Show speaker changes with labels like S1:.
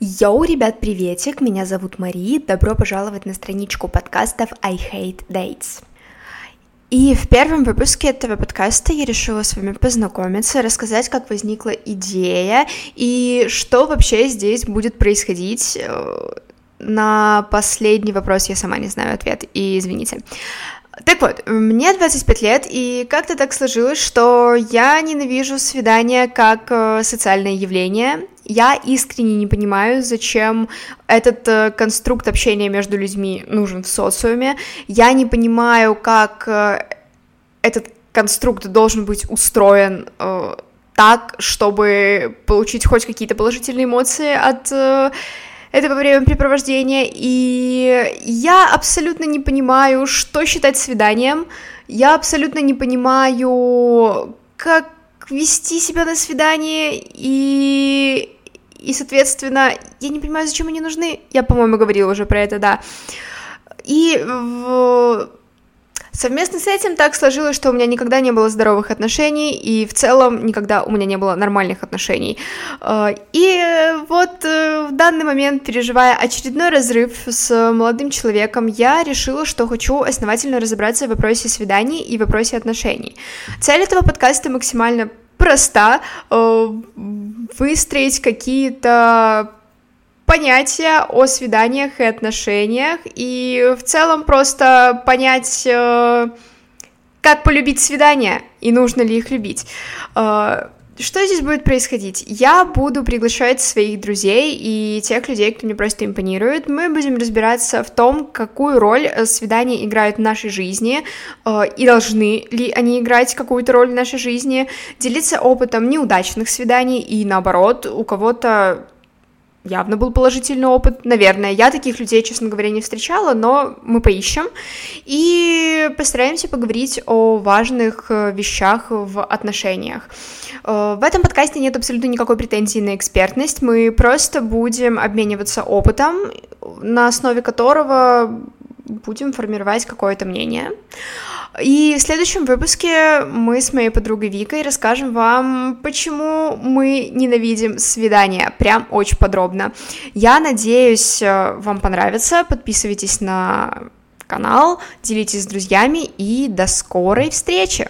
S1: Йоу, ребят, приветик, меня зовут Мари, добро пожаловать на страничку подкастов I Hate Dates. И в первом выпуске этого подкаста я решила с вами познакомиться, рассказать, как возникла идея и что вообще здесь будет происходить. Э, на последний вопрос я сама не знаю ответ, и извините. Так вот, мне 25 лет, и как-то так сложилось, что я ненавижу свидания как э, социальное явление. Я искренне не понимаю, зачем этот э, конструкт общения между людьми нужен в социуме. Я не понимаю, как э, этот конструкт должен быть устроен так, чтобы получить хоть какие-то положительные эмоции от этого времяпрепровождения, и я абсолютно не понимаю, что считать свиданием, я абсолютно не понимаю, как вести себя на свидание, и, и, соответственно, я не понимаю, зачем они нужны, я, по-моему, говорила уже про это, да, и в Совместно с этим так сложилось, что у меня никогда не было здоровых отношений, и в целом никогда у меня не было нормальных отношений. Э, и вот э, в данный момент, переживая очередной разрыв с молодым человеком, я решила, что хочу основательно разобраться в вопросе свиданий и вопросе отношений. Цель этого подкаста максимально проста э, выстроить какие-то понятия о свиданиях и отношениях, и в целом просто понять, э, как полюбить свидания и нужно ли их любить. Э, что здесь будет происходить? Я буду приглашать своих друзей и тех людей, кто мне просто импонирует. Мы будем разбираться в том, какую роль э, свидания играют в нашей жизни и должны ли они играть какую-то роль в нашей жизни, делиться опытом неудачных свиданий и наоборот, у кого-то явно был положительный опыт, наверное. Я таких людей, честно говоря, не встречала, но мы поищем и постараемся поговорить о важных э, вещах в отношениях. Э, в этом подкасте нет абсолютно никакой претензии на экспертность, мы просто будем обмениваться опытом, на основе которого будем формировать какое-то мнение. И в следующем выпуске мы с моей подругой Викой расскажем вам, почему мы ненавидим свидания, прям очень подробно. Я надеюсь, э, вам понравится, подписывайтесь на канал, делитесь с друзьями и до скорой встречи!